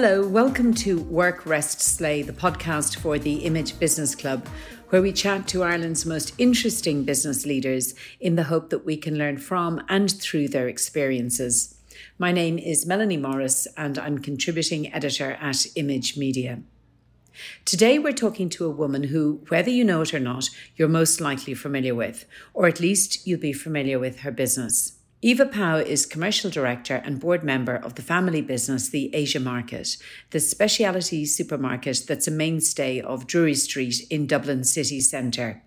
Hello, welcome to Work, Rest, Slay, the podcast for the Image Business Club, where we chat to Ireland's most interesting business leaders in the hope that we can learn from and through their experiences. My name is Melanie Morris, and I'm contributing editor at Image Media. Today, we're talking to a woman who, whether you know it or not, you're most likely familiar with, or at least you'll be familiar with her business. Eva Pau is commercial director and board member of the family business, the Asia Market, the specialty supermarket that's a mainstay of Drury Street in Dublin city centre.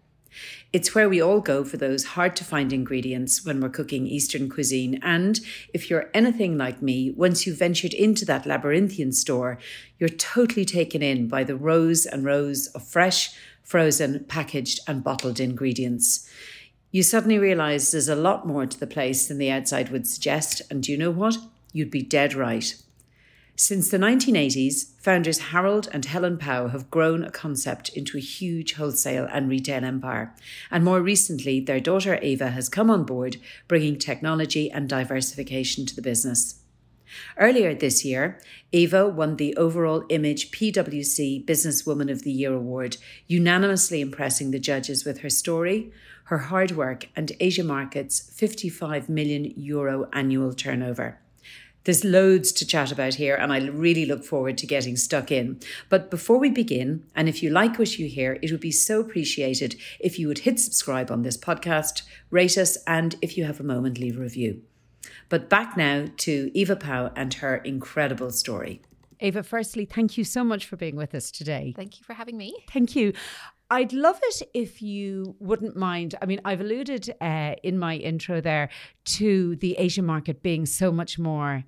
It's where we all go for those hard to find ingredients when we're cooking Eastern cuisine. And if you're anything like me, once you've ventured into that labyrinthian store, you're totally taken in by the rows and rows of fresh, frozen, packaged, and bottled ingredients you suddenly realize there's a lot more to the place than the outside would suggest. And do you know what? You'd be dead right. Since the 1980s, founders Harold and Helen Pau have grown a concept into a huge wholesale and retail empire. And more recently, their daughter Eva has come on board, bringing technology and diversification to the business. Earlier this year, Eva won the overall Image PwC Businesswoman of the Year award, unanimously impressing the judges with her story, her hard work, and Asia Market's 55 million euro annual turnover. There's loads to chat about here, and I really look forward to getting stuck in. But before we begin, and if you like what you hear, it would be so appreciated if you would hit subscribe on this podcast, rate us, and if you have a moment, leave a review. But back now to Eva Pau and her incredible story. Eva, firstly, thank you so much for being with us today. Thank you for having me. Thank you. I'd love it if you wouldn't mind. I mean, I've alluded uh, in my intro there to the Asian market being so much more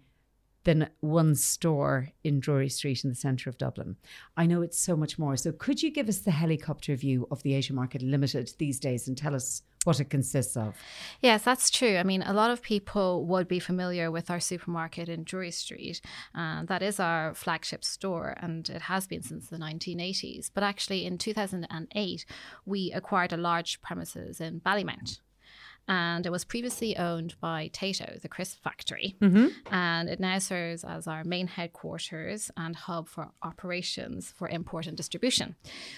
than one store in Drury Street in the centre of Dublin. I know it's so much more. So, could you give us the helicopter view of the Asia Market Limited these days and tell us what it consists of. Yes, that's true. I mean, a lot of people would be familiar with our supermarket in Drury Street. Uh, that is our flagship store, and it has been since the 1980s. But actually, in 2008, we acquired a large premises in Ballymount and it was previously owned by Tayto, the crisp factory. Mm-hmm. And it now serves as our main headquarters and hub for operations for import and distribution.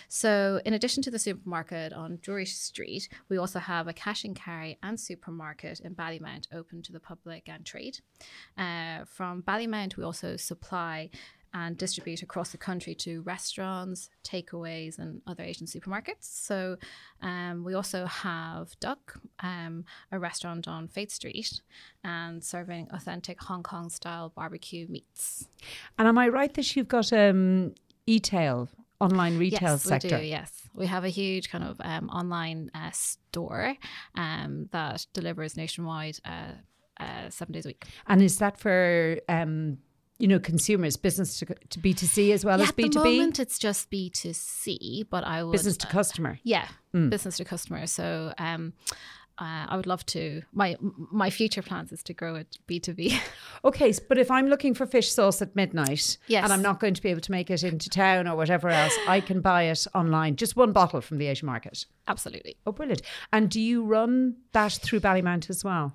So, in addition to the supermarket on Drury Street, we also have a cash and carry and supermarket in Ballymount open to the public and trade. Uh, from Ballymount, we also supply and distribute across the country to restaurants, takeaways, and other Asian supermarkets. So um, we also have Duck, um, a restaurant on Fade Street, and serving authentic Hong Kong style barbecue meats. And am I right that you've got um, e-tail? Online retail yes, sector. We do, yes. We have a huge kind of um, online uh, store um, that delivers nationwide uh, uh, seven days a week. And is that for um, you know, consumers, business to, to B2C as well yeah, as B2B? At the moment, it's just B2C, but I would. Business to customer. Uh, yeah, mm. business to customer. So, um, uh, I would love to. My my future plans is to grow it B two B. Okay, but if I'm looking for fish sauce at midnight, yes. and I'm not going to be able to make it into town or whatever else, I can buy it online. Just one bottle from the Asian market. Absolutely. Oh, brilliant! And do you run that through Ballymount as well?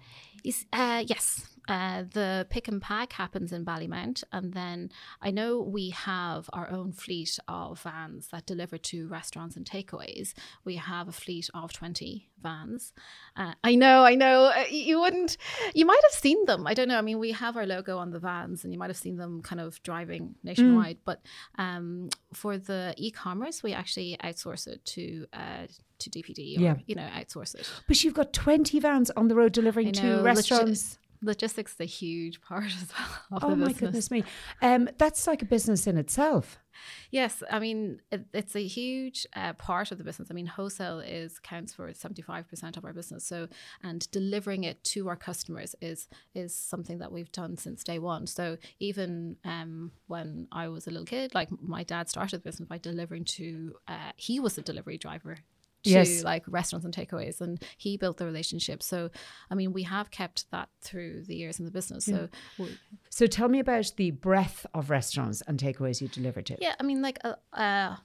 Uh, yes, uh, the pick and pack happens in Ballymount, and then I know we have our own fleet of vans that deliver to restaurants and takeaways. We have a fleet of twenty vans. Uh, I know, I know. Uh, you wouldn't, you might have seen them. I don't know. I mean, we have our logo on the vans, and you might have seen them kind of driving nationwide. Mm. But um, for the e-commerce, we actually outsource it to uh, to DPD or, yeah. you know, outsource it. But you've got 20 vans on the road delivering to restaurants logistics is a huge part as well. oh my goodness me, um, that's like a business in itself. Yes, I mean it, it's a huge uh, part of the business. I mean, wholesale is counts for seventy five percent of our business. So, and delivering it to our customers is is something that we've done since day one. So, even um, when I was a little kid, like my dad started the business by delivering to. Uh, he was a delivery driver to yes. like restaurants and takeaways and he built the relationship so i mean we have kept that through the years in the business yeah. so so tell me about the breadth of restaurants and takeaways you deliver to yeah i mean like uh, uh,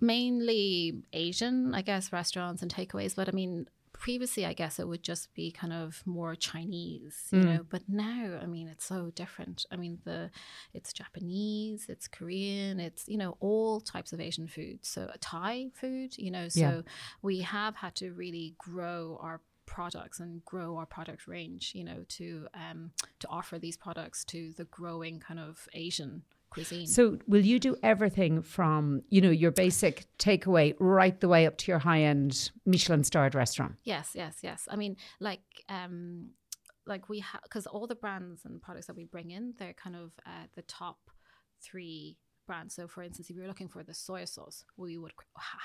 mainly asian i guess restaurants and takeaways but i mean previously, I guess it would just be kind of more Chinese, you mm. know. But now, I mean, it's so different. I mean, the it's Japanese, it's Korean, it's you know all types of Asian food. So Thai food, you know. So yeah. we have had to really grow our products and grow our product range, you know, to um, to offer these products to the growing kind of Asian cuisine. So, will you do everything from you know your basic takeaway right the way up to your high end Michelin starred restaurant? Yes, yes, yes. I mean, like. Um, like we have because all the brands and products that we bring in they're kind of uh, the top three brands. So, for instance, if you're looking for the soy sauce, we would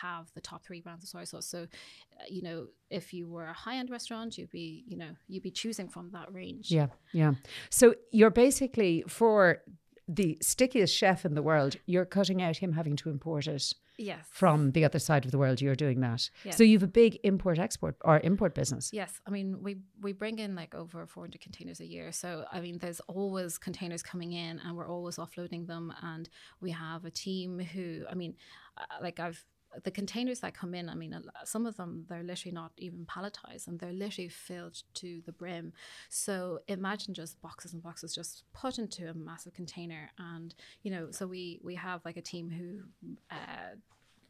have the top three brands of soy sauce. So, uh, you know, if you were a high end restaurant, you'd be, you know, you'd be choosing from that range. Yeah, yeah. So, you're basically for the stickiest chef in the world, you're cutting out him having to import it yes. from the other side of the world. You're doing that. Yes. So you have a big import export or import business. Yes. I mean, we, we bring in like over 400 containers a year. So, I mean, there's always containers coming in and we're always offloading them. And we have a team who, I mean, uh, like I've the containers that come in, I mean, some of them they're literally not even palletized and they're literally filled to the brim. So imagine just boxes and boxes just put into a massive container, and you know, so we we have like a team who. Uh,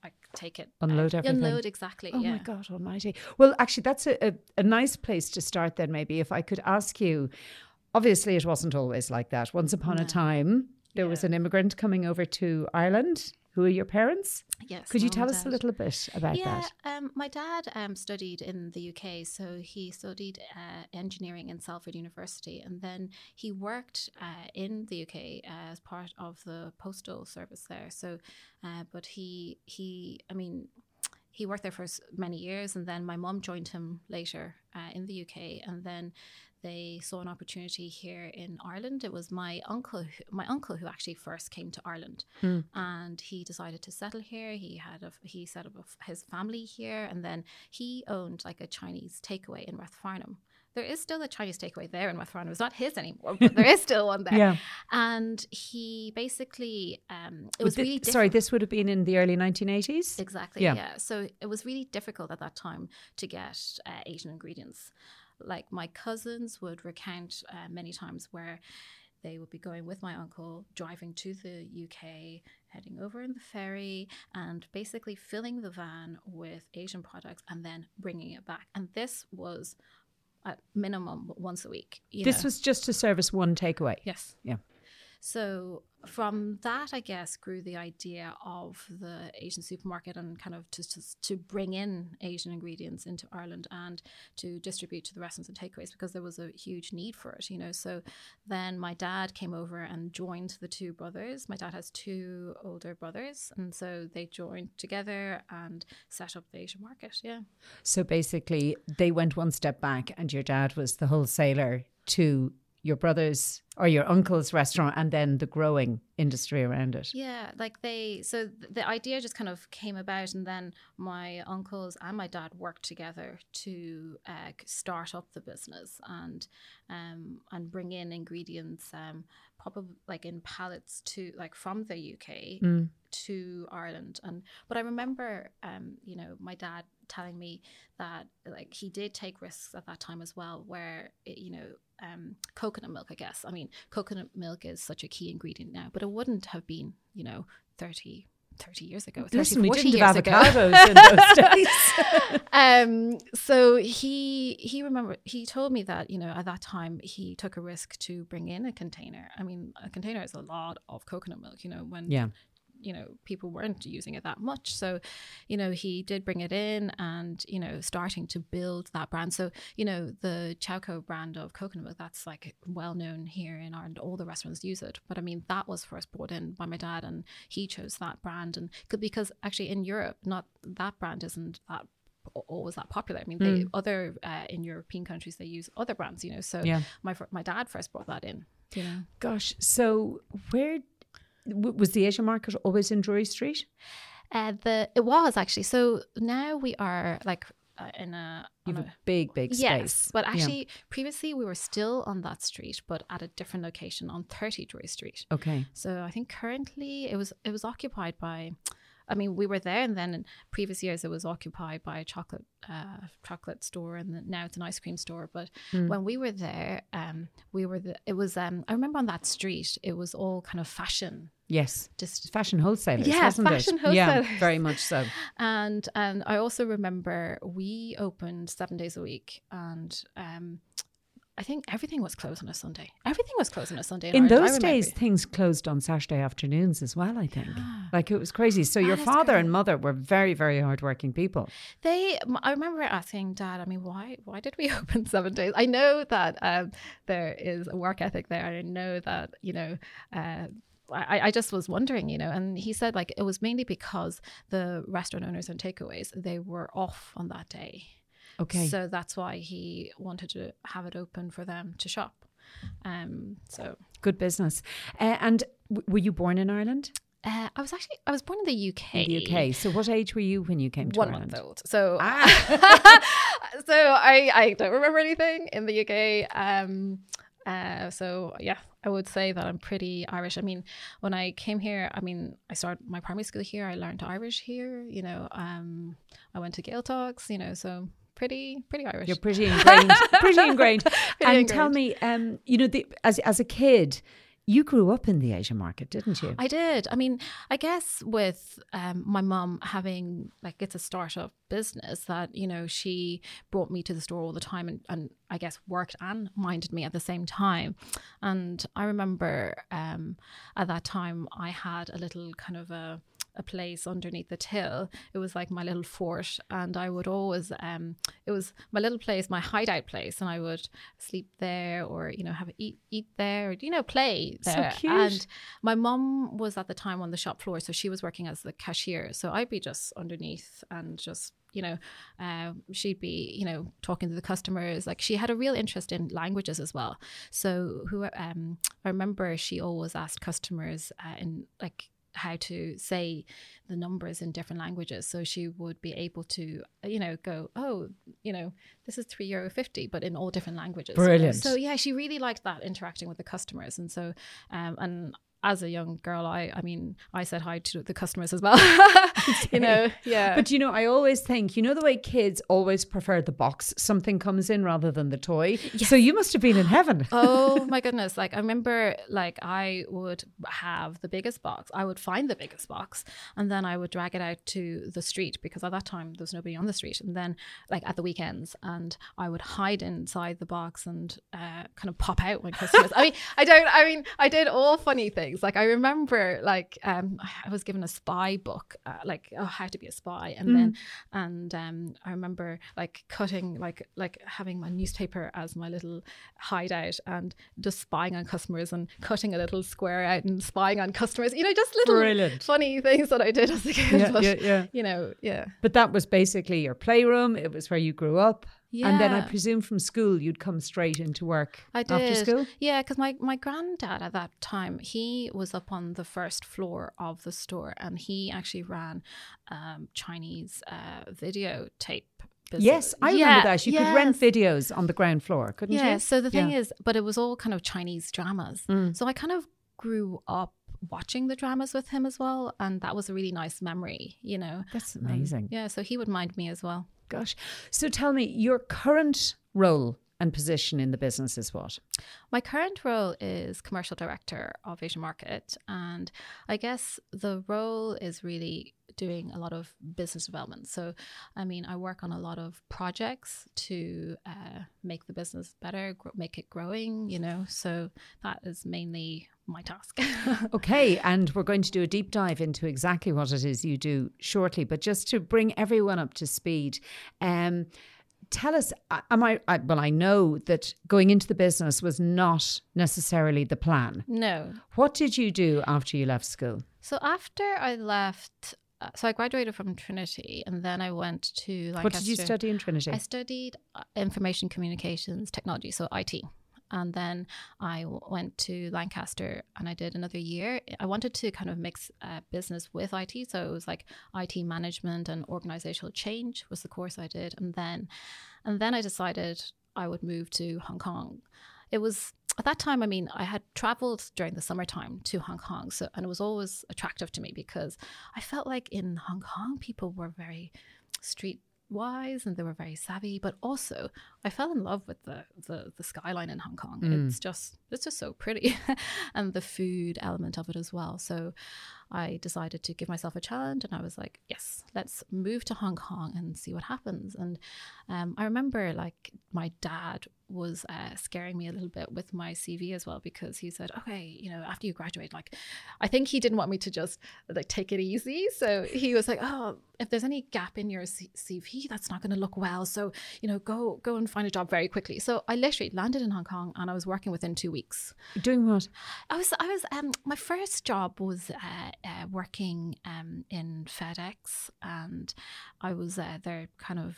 like take it unload uh, everything unload exactly oh yeah. my god almighty well actually that's a, a, a nice place to start then maybe if i could ask you obviously it wasn't always like that once upon no. a time there yeah. was an immigrant coming over to Ireland who are your parents? Yes. Could you tell us a little bit about yeah, that? Um, my dad um, studied in the UK, so he studied uh, engineering in Salford University, and then he worked uh, in the UK as part of the postal service there. So, uh, but he he, I mean, he worked there for many years, and then my mom joined him later uh, in the UK, and then they saw an opportunity here in Ireland. It was my uncle, my uncle who actually first came to Ireland, mm. and he decided to settle here. He had a, he set up a, his family here, and then he owned like a Chinese takeaway in Rathfarnham. There is still a Chinese takeaway there in Rathfarnham. It's not his anymore, but there is still one there. yeah. And he basically, um, it was the, really sorry. This would have been in the early 1980s. Exactly. Yeah. yeah. So it was really difficult at that time to get uh, Asian ingredients like my cousins would recount uh, many times where they would be going with my uncle, driving to the UK, heading over in the ferry, and basically filling the van with Asian products and then bringing it back. And this was at minimum once a week. this know. was just to service one takeaway. Yes. Yeah. So from that, I guess, grew the idea of the Asian supermarket and kind of to, to, to, bring in Asian ingredients into Ireland and to distribute to the restaurants and takeaways because there was a huge need for it, you know. So then my dad came over and joined the two brothers. My dad has two older brothers, and so they joined together and set up the Asian market. Yeah. So basically, they went one step back, and your dad was the wholesaler to your brother's or your uncle's restaurant and then the growing industry around it. Yeah, like they so the idea just kind of came about and then my uncles and my dad worked together to uh, start up the business and um and bring in ingredients um probably like in pallets to like from the UK mm. to Ireland and but I remember um you know my dad telling me that like he did take risks at that time as well where it, you know um, coconut milk, I guess. I mean, coconut milk is such a key ingredient now, but it wouldn't have been, you know, 30, 30 years ago. 30, Listen, we didn't have avocados in those days. um, so he he remember he told me that you know at that time he took a risk to bring in a container. I mean, a container is a lot of coconut milk. You know, when yeah you know people weren't using it that much so you know he did bring it in and you know starting to build that brand so you know the Chaokoh brand of coconut milk that's like well known here in Ireland all the restaurants use it but I mean that was first brought in by my dad and he chose that brand and because actually in Europe not that brand isn't that always that popular. I mean, they mm. other uh, in European countries they use other brands, you know. So yeah. my my dad first brought that in. You know. Gosh, so where was the Asian market always in Drury Street? Uh, the it was actually. So now we are like uh, in a, you have a, a, big, big space. Yes, but actually, yeah. previously we were still on that street, but at a different location on Thirty Drury Street. Okay. So I think currently it was it was occupied by I mean, we were there, and then in previous years it was occupied by a chocolate uh, chocolate store, and now it's an ice cream store. But mm. when we were there, um, we were the. It was. Um, I remember on that street, it was all kind of fashion. Yes, just fashion wholesalers. Yeah, fashion it? wholesalers. Yeah, very much so. And and I also remember we opened seven days a week, and um, I think everything was closed on a Sunday. Everything was closed on a Sunday. In, in those days, things closed on Saturday afternoons as well. I think, yeah. like it was crazy. So that your father crazy. and mother were very, very hardworking people. They, I remember asking Dad. I mean, why, why did we open seven days? I know that um, there is a work ethic there. I know that you know. Uh, I, I just was wondering, you know, and he said like it was mainly because the restaurant owners and takeaways they were off on that day. Okay. So that's why he wanted to have it open for them to shop. Um, so good business. Uh, and w- were you born in Ireland? Uh, I was actually I was born in the UK. In the UK. So what age were you when you came to One Ireland? month old. So ah. so I I don't remember anything in the UK. Um, uh, so yeah, I would say that I'm pretty Irish. I mean, when I came here, I mean, I started my primary school here. I learned Irish here. You know, um, I went to Gaeltachts. You know, so pretty pretty Irish. You're pretty ingrained. pretty ingrained. pretty and ingrained. tell me, um, you know, the, as as a kid, you grew up in the Asian market, didn't you? I did. I mean, I guess with um, my mum having like it's a startup business that you know she brought me to the store all the time and, and I guess worked and minded me at the same time. And I remember um, at that time I had a little kind of a a place underneath the till. It was like my little fort, and I would always um, it was my little place, my hideout place, and I would sleep there or you know have eat eat there, or, you know play there. So cute. And my mom was at the time on the shop floor, so she was working as the cashier. So I'd be just underneath and just you know, uh, she'd be, you know, talking to the customers. Like she had a real interest in languages as well. So who um, I remember she always asked customers uh, in like how to say the numbers in different languages. So she would be able to, you know, go, oh, you know, this is three euro fifty, but in all different languages. Brilliant. So yeah, she really liked that interacting with the customers, and so, um, and as a young girl, I I mean, I said hi to the customers as well. you know, yeah. But you know, I always think, you know, the way kids always prefer the box something comes in rather than the toy. Yes. So you must have been in heaven. oh my goodness! Like I remember, like I would have the biggest box. I would find the biggest box, and then I would drag it out to the street because at that time there was nobody on the street. And then, like at the weekends, and I would hide inside the box and uh, kind of pop out when customers. I mean, I don't. I mean, I did all funny things things. Like I remember, like um, I was given a spy book, uh, like oh, how to be a spy, and mm. then and um, I remember like cutting, like like having my newspaper as my little hideout, and just spying on customers and cutting a little square out and spying on customers. You know, just little Brilliant. funny things that I did as a kid. Yeah, but, yeah, yeah. You know, yeah. But that was basically your playroom. It was where you grew up. Yeah. And then I presume from school you'd come straight into work I did. after school? Yeah, because my, my granddad at that time, he was up on the first floor of the store and he actually ran um, Chinese uh, videotape Business. Yes, I yeah, remember that. You yes. could rent videos on the ground floor, couldn't yeah, you? Yeah. So the thing yeah. is, but it was all kind of Chinese dramas. Mm. So I kind of grew up watching the dramas with him as well, and that was a really nice memory. You know, that's amazing. Um, yeah. So he would mind me as well. Gosh. So tell me, your current role and position in the business is what? My current role is commercial director of Asian Market. And I guess the role is really doing a lot of business development. So, I mean, I work on a lot of projects to uh, make the business better, make it growing, you know. So, that is mainly my task. okay, and we're going to do a deep dive into exactly what it is you do shortly. But just to bring everyone up to speed, um, tell us am I, I, well i know that going into the business was not necessarily the plan no what did you do after you left school so after i left uh, so I graduated from Trinity and then I went to Lancaster. What did you study in Trinity? I studied uh, information communications technology, so IT and then I went to Lancaster and I did another year. I wanted to kind of mix uh, business with IT, so it was like IT management and organizational change was the course I did, and then and then I decided I would move to Hong Kong. It was at that time, I mean, I had traveled during the summertime to Hong Kong, so and it was always attractive to me because I felt like in Hong Kong people were very street wise and they were very savvy but also i fell in love with the the, the skyline in hong kong mm. it's just it's just so pretty and the food element of it as well so i decided to give myself a challenge and i was like yes let's move to hong kong and see what happens and um, i remember like my dad was uh, scaring me a little bit with my CV as well because he said, okay, you know, after you graduate, like, I think he didn't want me to just like take it easy. So he was like, oh, if there's any gap in your C- CV, that's not going to look well. So you know, go go and find a job very quickly. So I literally landed in Hong Kong and I was working within two weeks. Doing what? I was I was um my first job was uh, uh working um in FedEx and I was uh, there kind of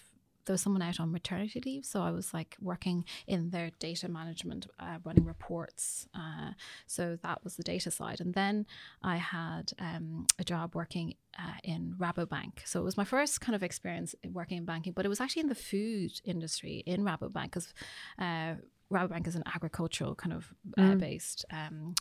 there was someone out on maternity leave, so I was like working in their data management, uh, running reports. Uh, so that was the data side, and then I had um, a job working uh, in Rabobank. So it was my first kind of experience working in banking, but it was actually in the food industry in Rabobank because. Uh, Rabobank is an agricultural kind of uh, mm. based um,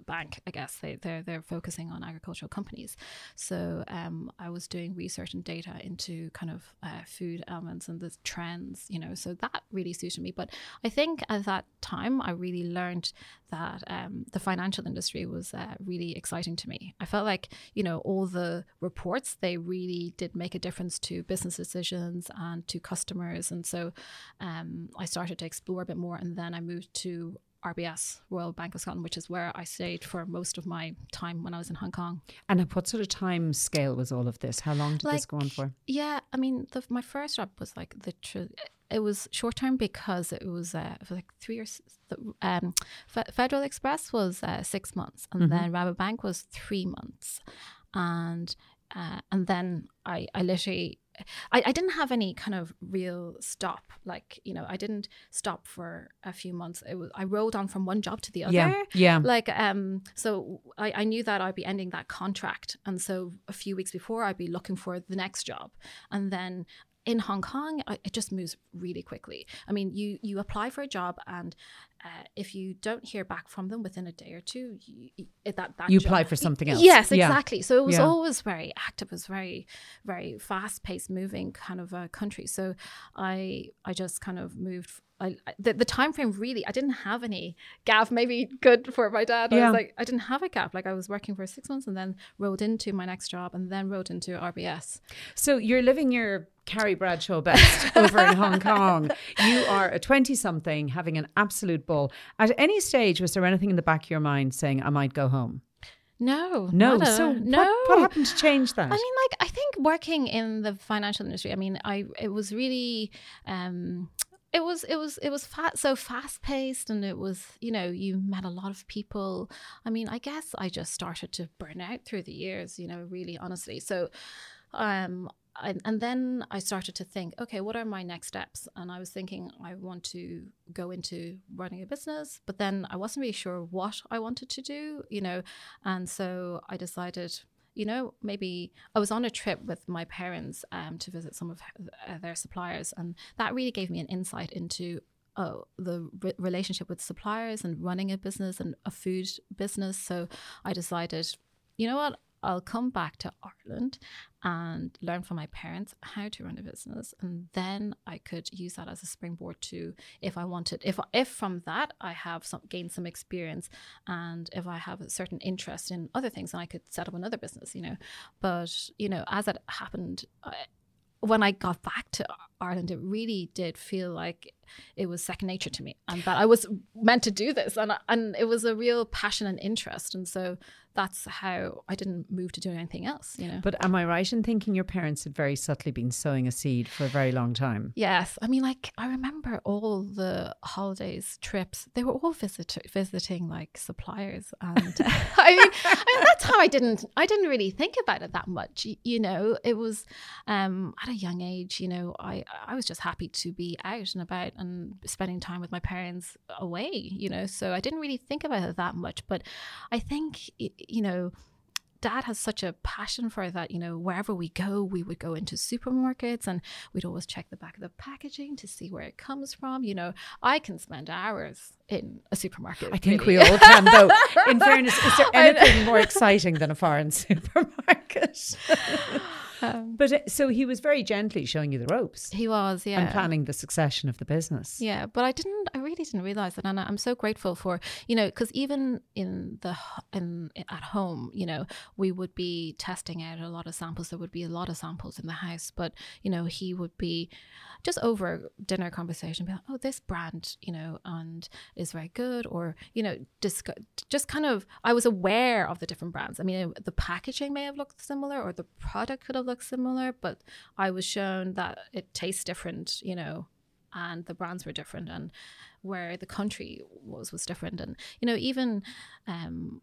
bank, I guess they they're they're focusing on agricultural companies. So um, I was doing research and data into kind of uh, food elements and the trends, you know. So that really suited me. But I think at that time I really learned that um, the financial industry was uh, really exciting to me. I felt like you know all the reports they really did make a difference to business decisions and to customers, and so um, I started to explore a bit more. And then I moved to RBS, Royal Bank of Scotland, which is where I stayed for most of my time when I was in Hong Kong. And what sort of time scale was all of this? How long did like, this go on for? Yeah, I mean, the, my first job was like the. Tr- it was short term because it was uh, like three years. Um, Federal Express was uh, six months, and mm-hmm. then Rabobank was three months, and uh, and then I I literally I, I didn't have any kind of real stop. Like, you know, I didn't stop for a few months. It was I rolled on from one job to the other. Yeah. yeah. Like, um, so I, I knew that I'd be ending that contract. And so a few weeks before I'd be looking for the next job. And then in Hong Kong, it just moves really quickly. I mean, you you apply for a job, and uh, if you don't hear back from them within a day or two, you, that that you job, apply for something else. Yes, exactly. Yeah. So it was yeah. always very active. It was very very fast paced, moving kind of a country. So I I just kind of moved I, the, the time frame really I didn't have any gap maybe good for my dad yeah. I was like I didn't have a gap like I was working for six months and then rolled into my next job and then rolled into RBS so you're living your Carrie Bradshaw best over in Hong Kong you are a 20 something having an absolute ball at any stage was there anything in the back of your mind saying I might go home no, no. A, so no. What, what, happened to change that? I mean, like I think working in the financial industry. I mean, I it was really um, it was it was it was fat so fast paced and it was you know you met a lot of people i mean i guess i just started to burn out through the years you know really honestly so um And then I started to think, okay, what are my next steps? And I was thinking, I want to go into running a business, but then I wasn't really sure what I wanted to do, you know. And so I decided, you know, maybe I was on a trip with my parents um, to visit some of their suppliers, and that really gave me an insight into oh, the re- relationship with suppliers and running a business and a food business. So I decided, you know what, I'll come back to Ireland and learn from my parents how to run a business and then I could use that as a springboard to if I wanted if if from that I have some gained some experience and if I have a certain interest in other things then I could set up another business you know. But you know as it happened I, when I got back to Ireland, it really did feel like it was second nature to me, and that I was meant to do this, and and it was a real passion and interest, and so that's how I didn't move to doing anything else, you know. But am I right in thinking your parents had very subtly been sowing a seed for a very long time? Yes. I mean, like, I remember all the holidays, trips, they were all visit- visiting like suppliers. And I mean, I mean, that time I didn't, I didn't really think about it that much, you know. It was um, at a young age, you know, I, I was just happy to be out and about and spending time with my parents away, you know. So I didn't really think about it that much. But I think, you know, dad has such a passion for that. You know, wherever we go, we would go into supermarkets and we'd always check the back of the packaging to see where it comes from. You know, I can spend hours in a supermarket. I think really. we all can, though. In fairness, is there anything more exciting than a foreign supermarket? Um, but uh, so he was very gently showing you the ropes. He was, yeah, and planning the succession of the business. Yeah, but I didn't. I really didn't realize that, and I'm so grateful for you know because even in the in at home, you know, we would be testing out a lot of samples. There would be a lot of samples in the house, but you know, he would be just over dinner conversation, be like, oh, this brand, you know, and is very good, or you know, just just kind of. I was aware of the different brands. I mean, the packaging may have looked similar, or the product could have looked similar, but I was shown that it tastes different, you know, and the brands were different, and where the country was was different, and you know, even um,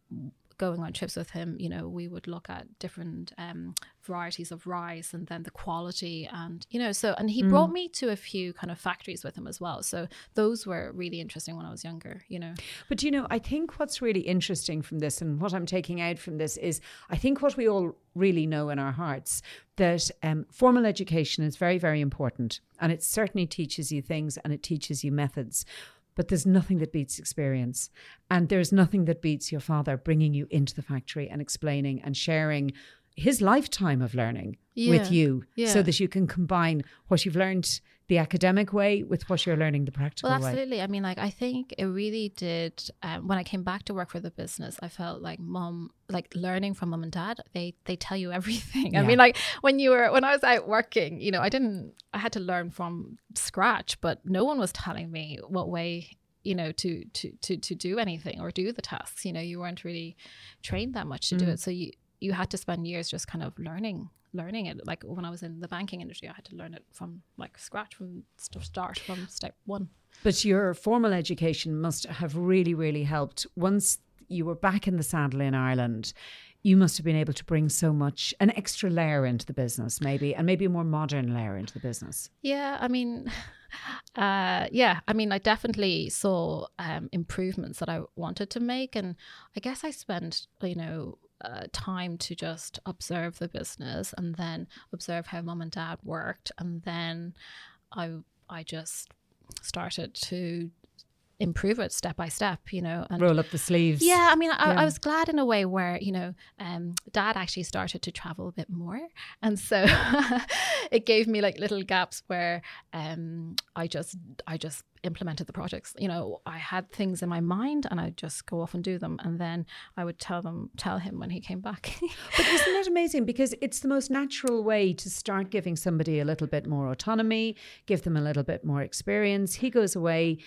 going on trips with him, you know, we would look at different um, varieties of rice and then the quality and, you know, so, and he mm. brought me to a few kind of factories with him as well. So those were really interesting when I was younger, you know. But, you know, I think what's really interesting from this and what I'm taking out from this is I think what we all really know in our hearts that um, formal education is very, very important. And it certainly teaches you things and it teaches you methods but there's nothing that beats experience. And there's nothing that beats your father bringing you into the factory and explaining and sharing his lifetime of learning yeah. with you yeah. so that you can combine what you've learned the academic way with what you're learning the practical way. well absolutely way. i mean like i think it really did um, when i came back to work for the business i felt like mom like learning from mom and dad they they tell you everything yeah. i mean like when you were when i was out working you know i didn't i had to learn from scratch but no one was telling me what way you know to to to to do anything or do the tasks you know you weren't really trained that much to mm. do it so you you had to spend years just kind of learning learning it. Like when I was in the banking industry, I had to learn it from like scratch, from start, from step one. But your formal education must have really, really helped. Once you were back in the saddle in Ireland, you must have been able to bring so much, an extra layer into the business, maybe, and maybe a more modern layer into the business. Yeah, I mean, uh, yeah, I mean, I definitely saw um, improvements that I wanted to make, and I guess I spent, you know, uh, time to just observe the business and then observe how mom and dad worked and then I I just started to improve it step by step, you know, and roll up the sleeves. Yeah, I mean, I, yeah. I was glad in a way where you know, um, Dad actually started to travel a bit more, and so it gave me like little gaps where um, I just, I just implemented the projects. You know, I had things in my mind, and I'd just go off and do them, and then I would tell them, tell him when he came back. but isn't that amazing? Because it's the most natural way to start giving somebody a little bit more autonomy, give them a little bit more experience. He goes away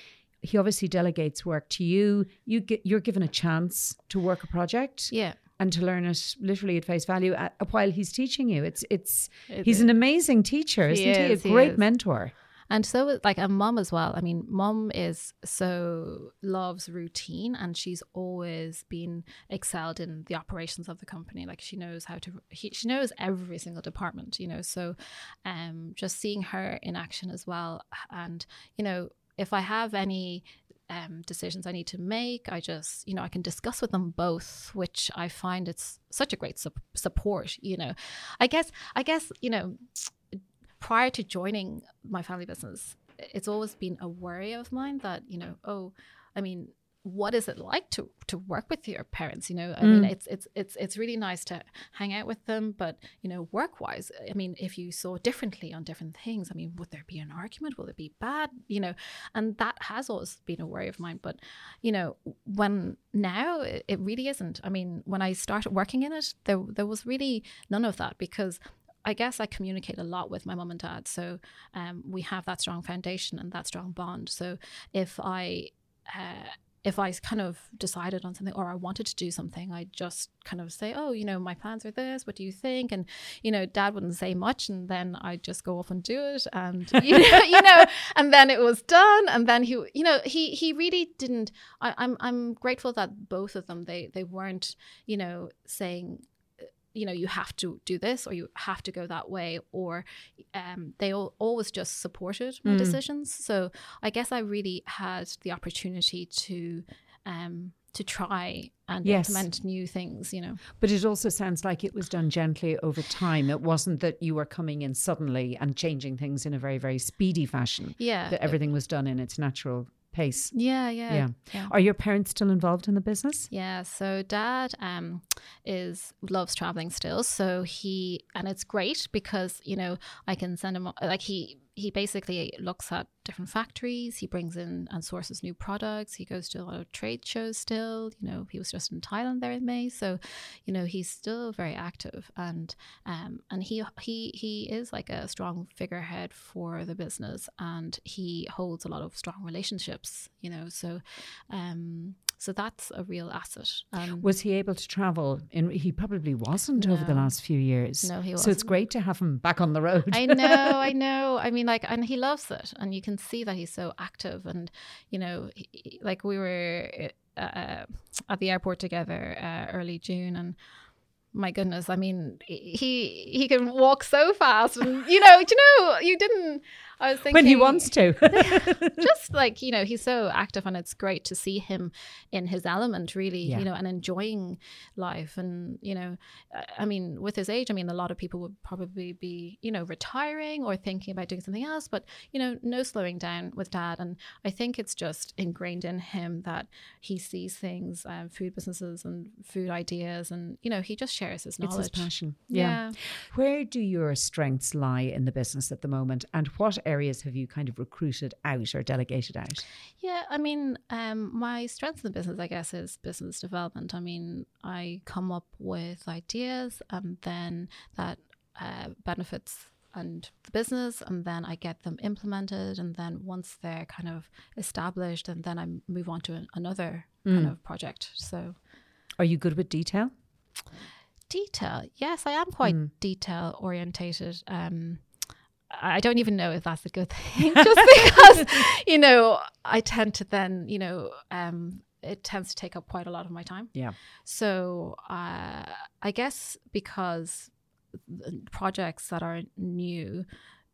he obviously delegates work to you. You get you're given a chance to work a project. Yeah. And to learn it literally at face value at, while he's teaching you. It's it's it he's is. an amazing teacher, isn't he? Is, he? A great mentor. And so, like a mom as well. I mean, mom is so loves routine, and she's always been excelled in the operations of the company. Like she knows how to, he, she knows every single department. You know, so um, just seeing her in action as well, and you know, if I have any um, decisions I need to make, I just, you know, I can discuss with them both, which I find it's such a great su- support. You know, I guess, I guess, you know, prior to joining my family business, it's always been a worry of mine that, you know, oh, I mean, what is it like to to work with your parents you know? I mm. mean it's it's it's it's really nice to hang out with them but you know work wise i mean if you saw differently on different things i mean would there be an argument? Will it be bad? You know and that has always been a worry of mine but you know when now it really isn't. I mean when i started working in it there there was really none of that because I guess I communicate a lot with my mum and dad. So um, we have that strong foundation and that strong bond. So if I uh, if I kind of decided on something or I wanted to do something, I just kind of say, "Oh, you know, my plans are this. What do you think?" And you know, Dad wouldn't say much, and then I'd just go off and do it, and you know, you know, and then it was done. And then he, you know, he he really didn't. I, I'm I'm grateful that both of them they they weren't, you know, saying you know you have to do this or you have to go that way or um, they all, always just supported my mm. decisions so i guess i really had the opportunity to um, to try and Yes. implement new things. You know. But it also sounds like it was done gently over time. It wasn't that you were coming in suddenly and changing things in a very, very speedy fashion. Yeah. That everything was done in its natural pace. Yeah. Yeah. Yeah. yeah. Are your parents still involved in the business? Yeah, so dad um is loves traveling still. So he and it's great because, you know, I can send him like he he basically looks at different factories, he brings in and sources new products, he goes to a lot of trade shows still, you know, he was just in Thailand there in May. So, you know, he's still very active and um and he he he is like a strong figurehead for the business and he holds a lot of strong relationships, you know. So um so that's a real asset. Um, Was he able to travel? In, he probably wasn't over the last few years. No, he wasn't. So it's great to have him back on the road. I know, I know. I mean, like, and he loves it, and you can see that he's so active. And you know, he, he- like we were uh, at the airport together uh, early June, and my goodness, I mean, he he can walk so fast, and you know, do you know, you didn't. I was thinking when he wants to. just like you know he's so active and it's great to see him in his element really Yeah. you know and enjoying life and you know I- mean with his age i mean a lot of people would probably be you know retiring or thinking about doing something else but you know no slowing down with dad and i think it's just ingrained in him that he sees things um, food businesses and food ideas and you know he just shares his knowledge. it's his passion. yeah. Where do your strengths lie in the business at the moment? And what areas have you kind of recruited out or delegated out? Yeah, I mean, um, my strength in the business, I guess, is business development. I mean, I come up with ideas, and then that uh, benefits and the business, and then I get them implemented, and then once they're kind of established, and then I move on to an, another kind of project. So Are you good with detail? detail, yes, I am quite detail orientated. Um, I don't even know if that's a good thing, just because you know I tend to then you know um, it tends to take up quite a lot of my time. Yeah. So uh, I guess because projects that are new,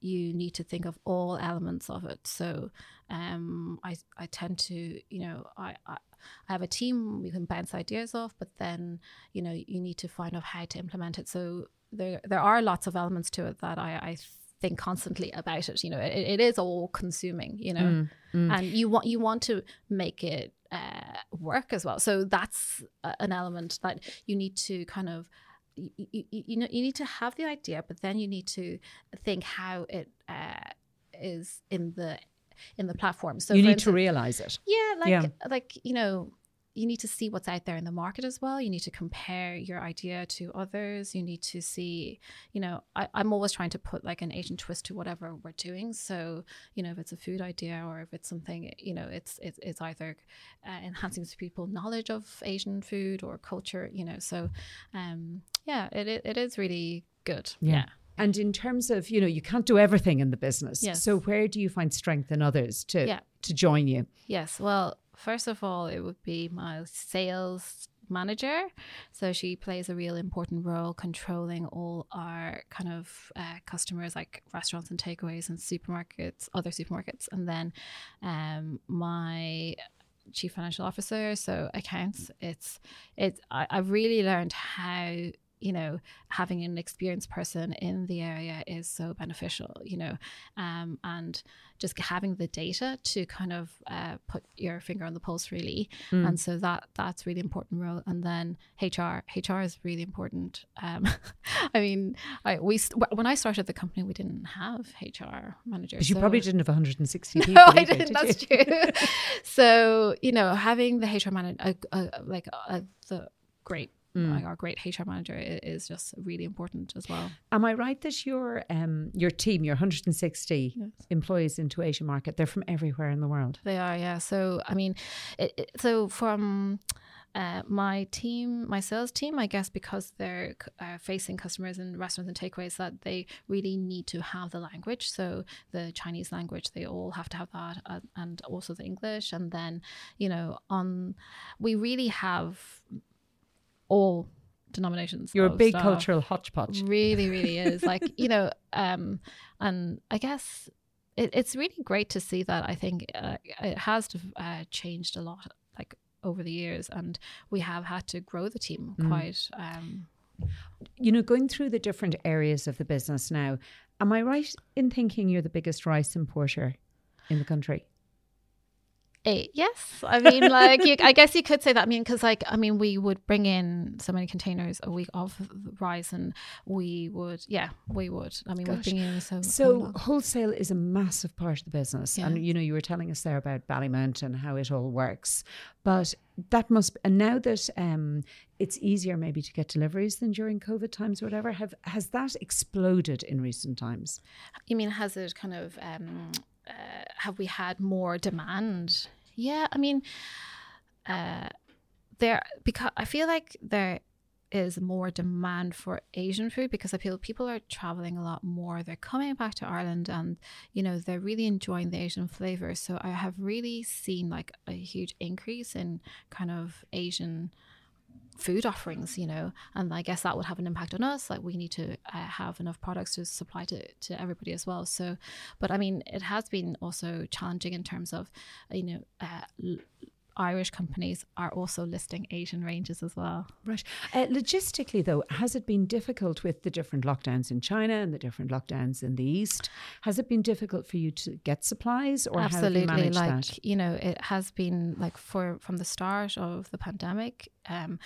you need to think of all elements of it. So um, I I tend to you know I. I I have a team we can bounce ideas off, but then you know you need to find out how to implement it. So there there are lots of elements to it that I, I think constantly about it. You know, it, it is all consuming. You know, and you want you want to make it uh, work as well. So that's a- an element that you need to kind of. You, you, you know you need to have the idea but then you need to think how it uh, is in the in the platform so you need instance- to realize it. yeah, like Yeah. like you know, you need to see what's out there in the market as well. You need to compare your idea to others. You need to see, you know, I, I'm always trying to put like an Asian twist to whatever we're doing. So, you know, if it's a food idea or if it's something, you know, it's it's, it's either uh, enhancing people knowledge of Asian food or culture, you know. So, um, yeah, it it, it is really good. Yeah. yeah. And in terms of, you know, you can't do everything in the business. Yes. So where do you find strength in others to Yeah. to join you? Yes. Well, first of all, it would be my sales manager. So she plays a real important role controlling all our kind of uh, customers, like restaurants and takeaways and supermarkets, other supermarkets. And then um, my chief financial officer, so accounts. It's it's I, I've really learned how you know having an experienced person in the area is so beneficial you know um, and just having the data to kind of uh, put your finger on the pulse really and so that that's really important role and then hr hr is really important um, i mean I, we when i started the company we didn't have hr managers Because you so- probably didn't have 160 people. no, I didn't. did That's true. so you know, having the HR manager, uh, uh, like uh, the great, Mm. like our great HR manager, is just really important as well. Am I right that your um your team, your 160 Yes. employees into Asia market, they're from everywhere in the world? They are, yeah. So I mean, it, it- so from. Uh, my team, my sales team, I guess, because they're uh, facing customers in restaurants and takeaways, that they really need to have the language. So the Chinese language, they all have to have that, uh, and also the English. And then, you know, on we really have all denominations. You're a big staff. cultural hodgepodge. Really, really is. like, you know, um, and I guess it, it's really great to see that. I think uh, it has uh, changed a lot, like over the years, and we have had to grow the team quite. Um, You know, going through the different areas of the business now, am I right in thinking you're the biggest rice importer in the country? Eh, yes, I mean, like, you, I guess you could say that. I mean, because, like, I mean, we would bring in so many containers a week of the rice, and we would, yeah, we would. I mean, we bring in so. so So wholesale is a massive part of the business, Yeah. and you know you were telling us there about Ballymount and how it all works, but that must and now that um, it's easier maybe to get deliveries than during COVID times or whatever. Have has that exploded in recent times? You mean has it kind of um uh, have we had more demand? Yeah, I mean uh there because I feel like there is more demand for Asian food because I feel people are traveling a lot more. They're coming back to Ireland and you know they're really enjoying the Asian flavor. So I have really seen like a huge increase in kind of Asian food offerings, you know, and I guess that would have an impact on us. Like we need to uh, have enough products to supply to, to everybody as well. So, but I mean, it has been also challenging in terms of, you know, uh, Irish companies are also listing Asian ranges as well. Right. Uh, logistically, though, has it been difficult with the different lockdowns in China and the different lockdowns in the East? Has it been difficult for you to get supplies, or how have you absolutely managed like that? you know it has been like for from the start of the pandemic um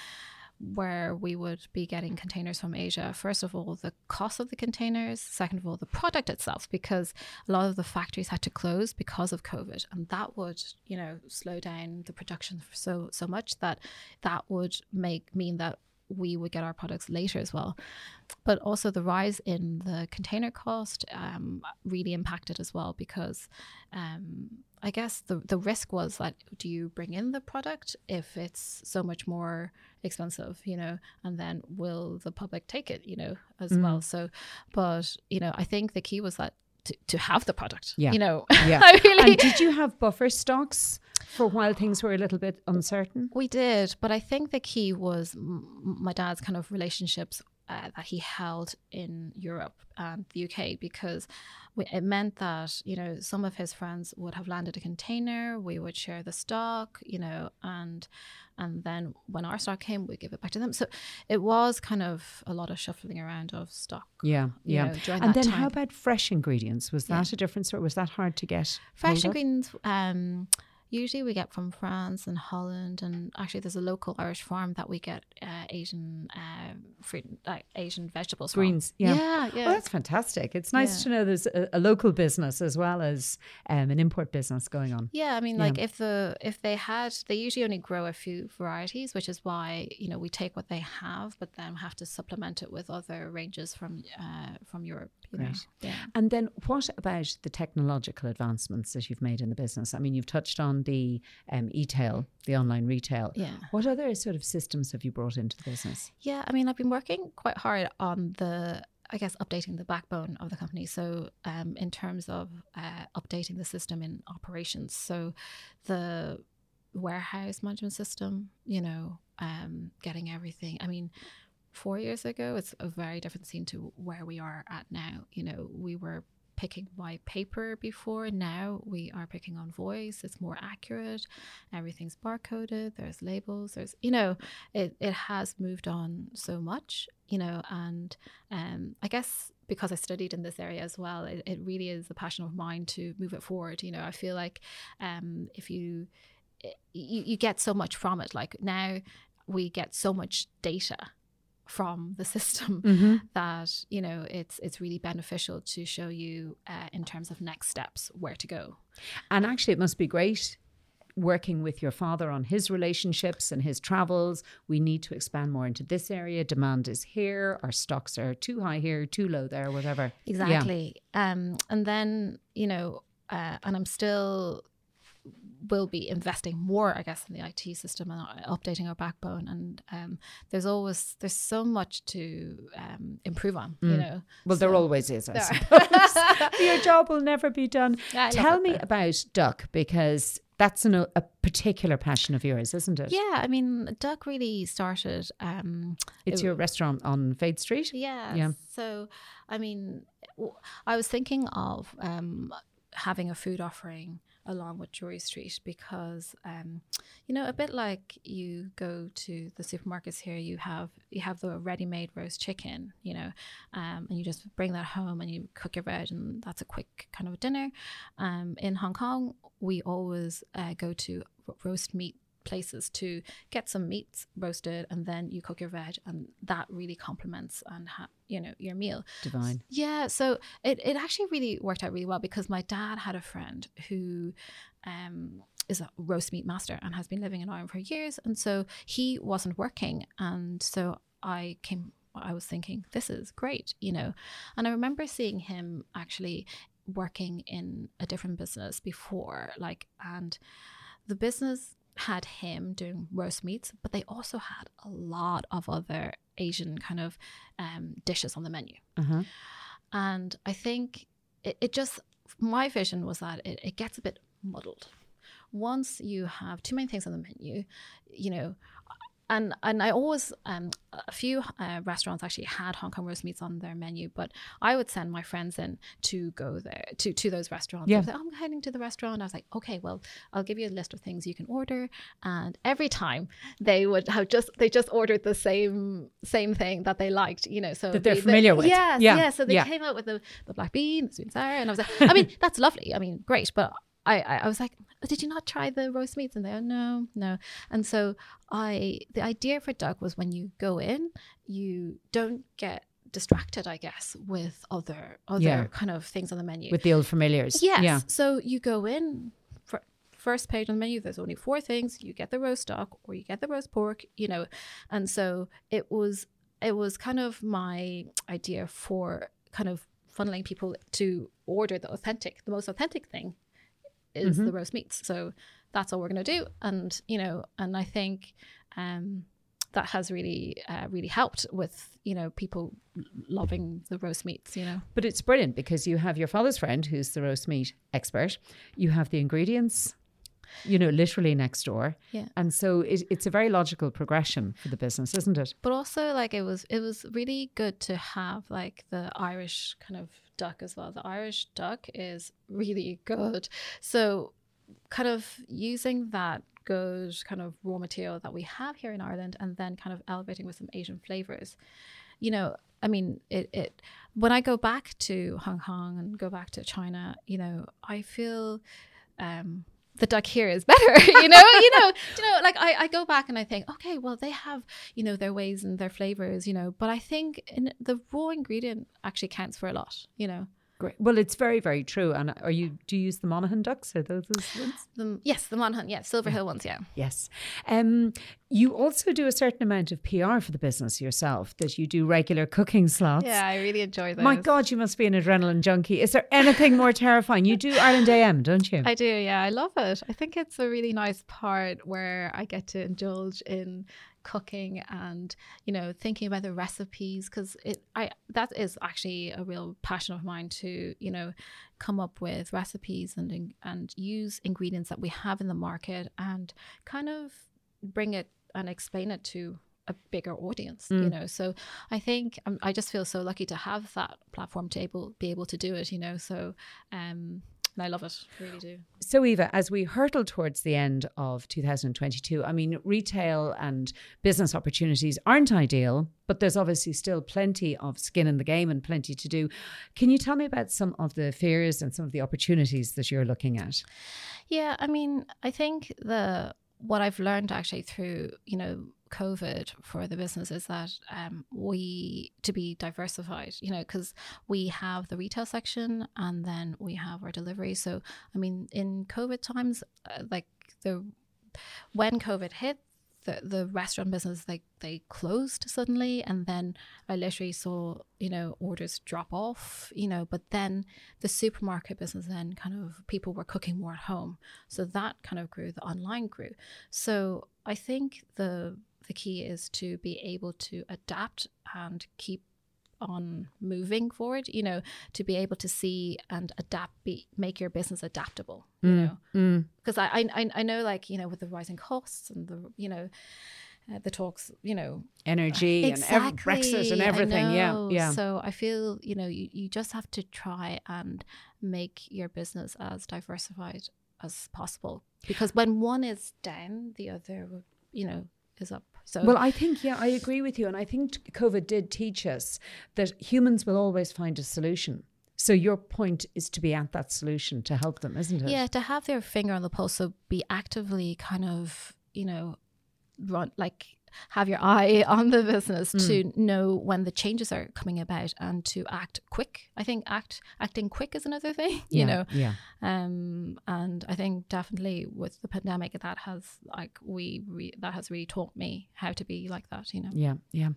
where we would be getting containers from Asia. First of all, the cost of the containers. Second of all, the product itself, because a lot of the factories had to close because of COVID, and that would, you know, slow down the production so so much that that would make mean that we would get our products later as well. But also the rise in the container cost um, really impacted as well because um, I guess the the risk was that do you bring in the product if it's so much more expensive, you know, and then will the public take it, you know, as well. So, but you know, I think the key was that. To, to have the product, Yeah. you know, Yeah. I really, And did you have buffer stocks for while things were a little bit uncertain? We did, but I think the key was m- my dad's kind of relationships uh, that he held in Europe and the UK because we, it meant that you know some of his friends would have landed a container, we would share the stock, you know, and and then when our stock came, we give it back to them. So it was kind of a lot of shuffling around of stock. Yeah, yeah. know, and then time. how about fresh ingredients? Was Yeah. that a difference, or was that hard to get? Fresh ingredients, um, usually we get from France and Holland, and actually there's a local Irish farm that we get uh, Asian uh, fruit, uh, Asian vegetables Greens, from. yeah. yeah, yeah. Oh, that's fantastic. It's nice Yeah. to know there's a, a local business as well as um, an import business going on. Yeah, I mean, Yeah. like if the if they had, they usually only grow a few varieties, which is why you know we take what they have, but then have to supplement it with other ranges from uh, from Europe. You know? Yeah. And then what about the technological advancements that you've made in the business? I mean, you've touched on the um, e-tail, the online retail. Yeah. What other sort of systems have you brought into the business? Yeah, I mean, I've been working quite hard on the, I guess, updating the backbone of the company. So, um, in terms of uh, updating the system in operations, so the warehouse management system, you know, um, getting everything. I mean, four years ago, it's a very different scene to where we are at now. You know, we were picking by paper before. Now we are picking on voice. It's more accurate. Everything's barcoded. There's labels. There's, you know, it, it has moved on so much, you know, and um, I guess because I studied in this area as well, it, it really is a passion of mine to move it forward. You know, I feel like um, if you, you, you get so much from it, like now we get so much data from the system Mm-hmm. that you know it's it's really beneficial to show you uh, in terms of next steps where to go And actually, it must be great working with your father on his relationships and his travels. We need to expand more into this area. Demand is here. Our stocks are too high here, too low there, whatever. Yeah. exactly um and then you know uh, and i'm still will be investing more i guess in the it system and updating our backbone and um there's always there's so much to um improve on you know Mm. Well, there always is, I suppose. Your job will never be done. Yeah, Tell me though. about Duck because that's an, a particular passion of yours, isn't it? yeah i mean duck really started um It's it- your restaurant on Fade Street. Yeah. Yeah. So, I mean, I was thinking of um, having a food offering along with Drury Street because um, you know a bit like you go to the supermarkets here you have you have the ready-made roast chicken you know um, and you just bring that home and you cook your veg and that's a quick kind of dinner. Um, in Hong Kong we always uh, go to roast meat places to get some meats roasted and then you cook your veg and that really complements and ha- you know your meal. Divine. yeah so it, it actually really worked out really well because my dad had a friend who um is a roast meat master and has been living in Ireland for years and so he wasn't working and so I came I was thinking this is great you know? And I remember seeing him actually working in a different business before like and the business had him doing roast meats, but they also had a lot of other Asian kind of um, dishes on the menu. uh-huh. And I think it, it just, my vision was that it, it gets a bit muddled. Once you have too many things on the menu, you know, and and I always um, a few uh, restaurants actually had Hong Kong roast meats on their menu, but I would send my friends in to go there to to those restaurants. Yeah. Like, oh, I'm heading to the restaurant. I was like, okay, well, I'll give you a list of things you can order, and every time they would have just they just ordered the same same thing that they liked, you know, so That they're the- the- familiar with. Yes, Yeah, yeah. So they yeah. came out with the the black bean, the sweet and sour, and I was like, I mean, that's lovely. I mean, great, but. I, I was like, "Oh, did you not try the roast meats? And they, oh, no, no. And so I, the idea for Duck was when you go in, you don't get distracted, I guess, with other other Yeah. kind of things on the menu. with the old familiars yes. yeah So you go in, fir- first page on the menu, there's only four things. You get the roast duck or you get the roast pork, you know. And so it was it was kind of my idea for kind of funneling people to order the authentic, the most authentic thing is Mhm. the roast meats. So that's all we're going to do. And, you know, and I think um, that has really, uh, really helped with, you know, people loving the roast meats, you know. But it's brilliant because you have your father's friend who's the roast meat expert. You have the ingredients, you know, literally next door. Yeah. And so it, it's a very logical progression for the business, isn't it? but also like it was it was really good to have like the irish kind of duck as well the irish duck is really good so kind of using that good kind of raw material that we have here in ireland and then kind of elevating with some asian flavors you know i mean it, it when i go back to hong kong and go back to china you know i feel um the duck here is better you know you know you know like I, I go back and i think okay well they have you know their ways and their flavors you know but i think in the raw ingredient actually counts for a lot you know Great. Well, it's very, very true. And are you, do you use the Monaghan ducks? Are those those ones? the yes the monaghan yeah silver hill ones yeah Yes. Um, you also do a certain amount of PR for the business yourself, that you do regular cooking slots. yeah i really enjoy those My God, you must be an adrenaline junkie. Is there anything more terrifying? You do Ireland AM, don't you? I do, yeah. I love it. I think it's a really nice part where I get to indulge in cooking and you know thinking about the recipes because it I that is actually a real passion of mine to you know come up with recipes and and use ingredients that we have in the market and kind of bring it and explain it to a bigger audience you know? So i think um, i just feel so lucky to have that platform to able be able to do it you know? So um and i love it really do So, Eva, as we hurtle towards the end of 2022, I mean, retail and business opportunities aren't ideal, but there's obviously still plenty of skin in the game and plenty to do. Can you tell me about some of the fears and some of the opportunities that you're looking at? Yeah, I mean, I think the what I've learned actually through you know COVID for the business is that um, we to be diversified, you know, because we have the retail section and then we have our delivery. So I mean, in COVID times, uh, like the when COVID hit. The, the restaurant business like they closed suddenly and then I literally saw you know orders drop off you know but then the supermarket business then kind of people were cooking more at home so that kind of grew the online grew so i think the the key is to be able to adapt and keep on moving forward you know to be able to see and adapt be make your business adaptable you know Mm. because I, I I know like you know with the rising costs and the you know uh, the talks, you know, energy exactly. and ev- Brexit and everything. Yeah, yeah. So I feel you know you, you just have to try and make your business as diversified as possible because when one is down, the other, you know, is up. So well, I think yeah, I agree with you, and I think COVID did teach us that humans will always find a solution. So your point is to be at that solution to help them, isn't it? Yeah, to have their finger on the pulse, so be actively kind of, you know, run like have your eye on the business mm. to know when the changes are coming about and to act quick. I think act acting quick is another thing, you know. Yeah. Um, and I think definitely with the pandemic, that has like we re- that has really taught me how to be like that, you know. Yeah, yeah.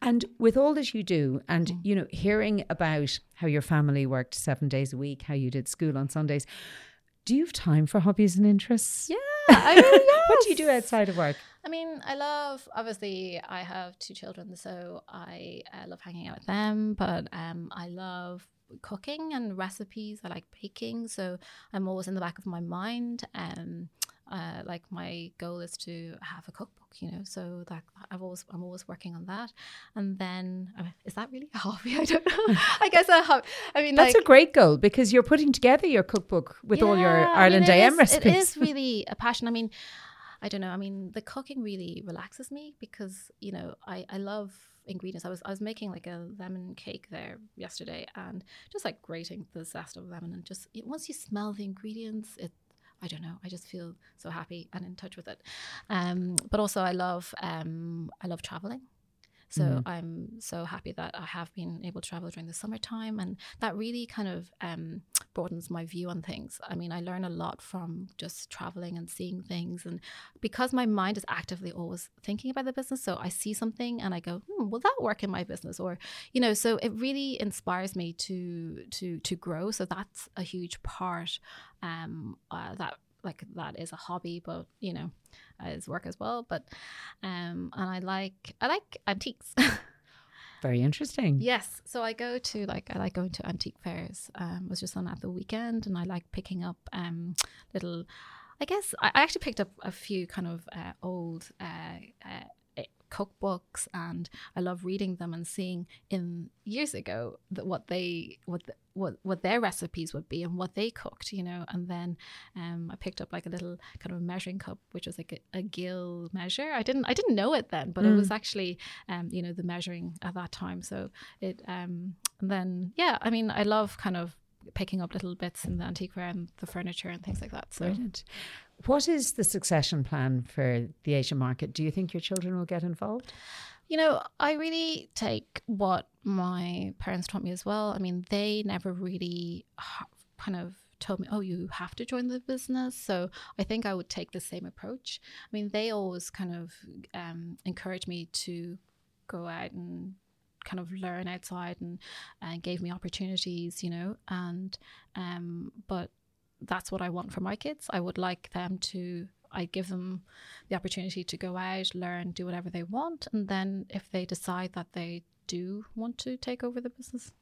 And with all that you do, and mm. you know, hearing about how your family worked seven days a week, how you did school on Sundays. Do you have time for hobbies and interests? Yeah, I mean, yes. what do you do outside of work? I mean, I love obviously I have two children, so I uh, love hanging out with them. But um, I love cooking and recipes. I like baking, so I'm always in the back of my mind. Um, uh, like my goal is to have a cookbook, you know. So that I've always I'm always working on that. And then is that really a hobby? I don't know. I guess a hobby. I mean, that's like, a great goal because you're putting together your cookbook with yeah, all your Ireland I mean, AM is, recipes. It is really a passion. I mean. I don't know. I mean, the cooking really relaxes me because you know I I love ingredients. I was I was making like a lemon cake there yesterday, and just like grating the zest of lemon, and just it, once you smell the ingredients, it I don't know. I just feel so happy and in touch with it. Um, but also, I love um, I love traveling. So mm-hmm. I'm so happy that I have been able to travel during the summertime, and that really kind of um, broadens my view on things. I mean, I learn a lot from just traveling and seeing things, and because my mind is actively always thinking about the business, so I see something and I go, hmm, "Will that work in my business?" Or you know, so it really inspires me to to to grow. So that's a huge part um, uh, that like that is a hobby, but you know, is work as well. But um, and I like I like antiques. Very interesting. Yes. So I go to like I like going to antique fairs. Um, was just on at the weekend, and I like picking up um little. I guess I, I actually picked up a few kind of uh, old uh, uh, cookbooks and I love reading them and seeing in years ago that what they what the, what what their recipes would be and what they cooked, you know. And then um, I picked up like a little kind of a measuring cup, which was like a, a gill measure. I didn't I didn't know it then, but mm. it was actually um, you know the measuring at that time. So it um, and then yeah, I mean I love kind of picking up little bits in the antiquary and the furniture and things like that. So. Brilliant. What is the succession plan for the Asian market? Do you think your children will get involved? You know, I really take what my parents taught me as well. I mean, they never really kind of told me, oh, you have to join the business. So I think I would take the same approach. I mean, they always kind of um, encouraged me to go out and kind of learn outside and, and gave me opportunities, you know, and um, but that's what I want for my kids. I would like them to I give them the opportunity to go out, learn, do whatever they want, and then if they decide that they do want to take over the business,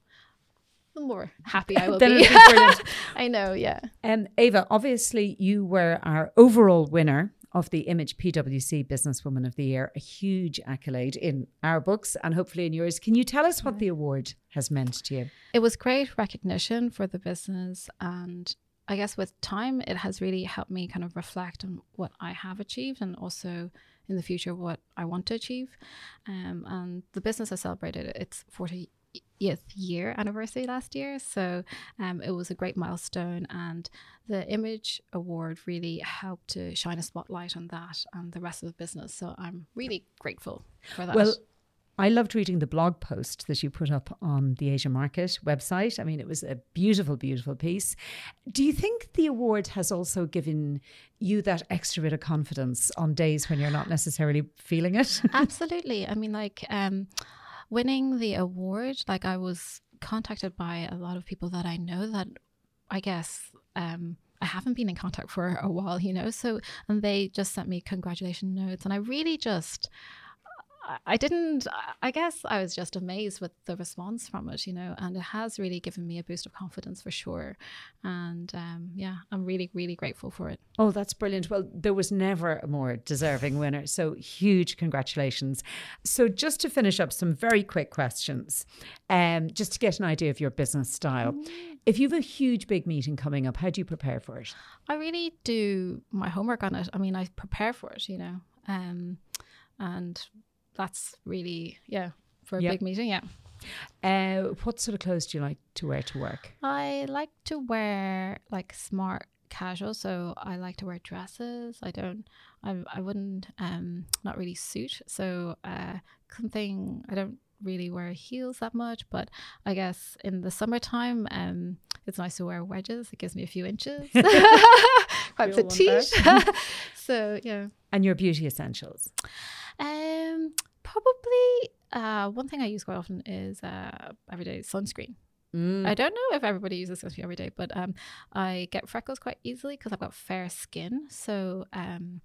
the more happy I will be. I know, yeah. And um, Eva, obviously you were our overall winner of the Image PwC Businesswoman of the Year, a huge accolade in our books and hopefully in yours. Can you tell us what the award has meant to you? It was great recognition for the business and I guess with time, it has really helped me kind of reflect on what I have achieved and also in the future what I want to achieve. Um, and the business has celebrated its 40th year anniversary last year. So um, it was a great milestone. And the Image Award really helped to shine a spotlight on that and the rest of the business. So I'm really grateful for that. Well, I loved reading the blog post that you put up on the Asia Market website. I mean, it was a beautiful, beautiful piece. Do you think the award has also given you that extra bit of confidence on days when you're not necessarily feeling it? Absolutely. I mean, like um, winning the award, like I was contacted by a lot of people that I know that I guess. Um, I haven't been in contact for a while, you know. So, and they just sent me congratulation notes, and I really just, I didn't, I guess I was just amazed with the response from it, you know, and it has really given me a boost of confidence for sure. And um, yeah, I'm really, really grateful for it. Oh, that's brilliant. Well, there was never a more deserving winner. So huge congratulations. So, just to finish up, some very quick questions, um, just to get an idea of your business style. Mm. If you have a huge big meeting coming up, how do you prepare for it? I really do my homework on it. I mean, I prepare for it, you know. Um, and that's really yeah for a yep. big meeting. Yeah. Uh, what sort of clothes do you like to wear to work? I like to wear like smart casual so i like to wear dresses i don't i, I wouldn't um not really suit so uh something i don't really wear heels that much but i guess in the summertime um it's nice to wear wedges it gives me a few inches quite petite so yeah and your beauty essentials um Probably uh, one thing I use quite often is uh, everyday sunscreen. Mm. I don't know if everybody uses sunscreen every day, but um, I get freckles quite easily because I've got fair skin. So um,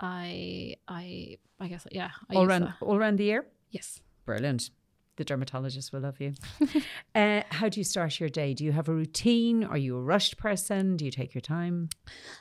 I I I guess yeah. I all around all around the year. Yes. Brilliant the dermatologist will love you. uh, how do you start your day? Do you have a routine? Are you a rushed person? Do you take your time?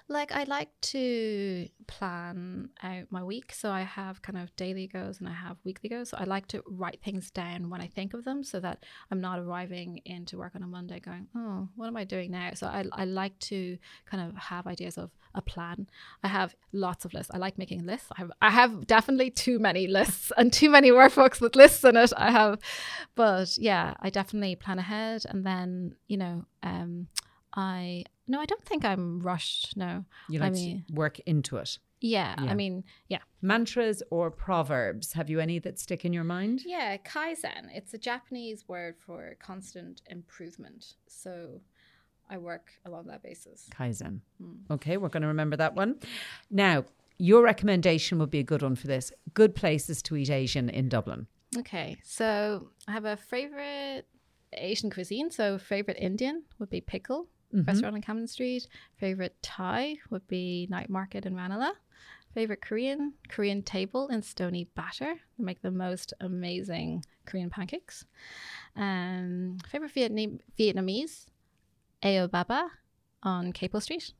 Like, I like to plan out my week. So I have kind of daily goals and I have weekly goals. So I like to write things down when I think of them so that I'm not arriving into work on a Monday going, oh, what am I doing now? So I, I like to kind of have ideas of a plan. I have lots of lists. I like making lists. I have, I have definitely too many lists and too many workbooks with lists in it. I have, but yeah, I definitely plan ahead. And then, you know, um, I, no, I don't think I'm rushed. No. You like I mean, work into it. Yeah, yeah, I mean, yeah. Mantras or proverbs? Have you any that stick in your mind? Yeah, kaizen. It's a Japanese word for constant improvement. So I work along that basis. Kaizen. Mm. Okay, we're going to remember that one. Now, your recommendation would be a good one for this. Good places to eat Asian in Dublin. Okay, so I have a favorite Asian cuisine. So, favorite Indian would be Pickle mm-hmm. restaurant on Camden Street. Favorite Thai would be Night Market in Ranelagh. Favorite Korean Korean Table in Stoneybatter. They make the most amazing Korean pancakes. Um, favorite Vietnam- Vietnamese Aobaba on Capel Street.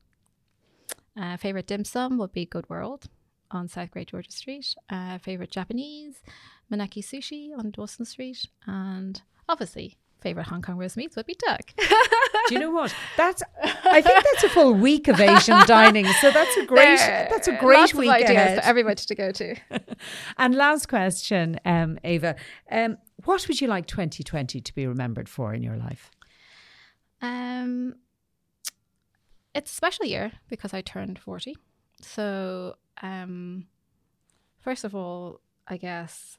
Uh, favorite dim sum would be Good World on South Great George's Street. Uh, favorite Japanese, Maneki Sushi on Dawson Street. And obviously, favorite Hong Kong roast meats would be duck. Do you know what? That's I think that's a full week of Asian dining. So that's a great there, that's a great lots week of ideas ahead. for everybody to go to. and last question, um, Eva, um, what would you like 2020 to be remembered for in your life? Um, it's a special year because I turned 40. So, um, first of all, I guess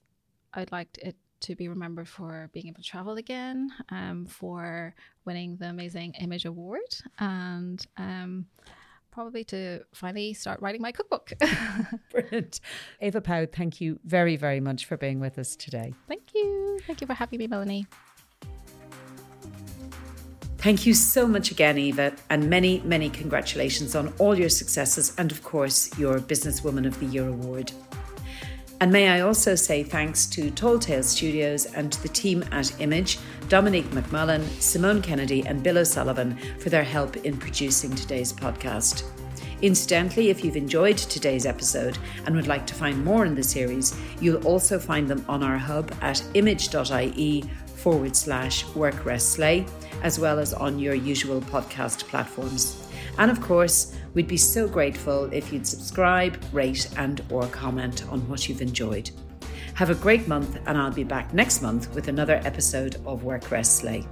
I'd like it to be remembered for being able to travel again, um, for winning the amazing Image Award, and um, probably to finally start writing my cookbook. Brilliant. Eva Pau, thank you very, very much for being with us today. Thank you. Thank you for having me, Melanie. Thank you so much again, Eva, and many, many congratulations on all your successes and, of course, your Businesswoman of the Year award. And may I also say thanks to Tall Tale Studios and to the team at Image, Dominique McMullan, Simone Kennedy, and Bill O'Sullivan for their help in producing today's podcast. Incidentally, if you've enjoyed today's episode and would like to find more in the series, you'll also find them on our hub at image.ie forward slash work rest slay as well as on your usual podcast platforms. And of course, we'd be so grateful if you'd subscribe, rate, and or comment on what you've enjoyed. Have a great month, and I'll be back next month with another episode of Work Rest Slay.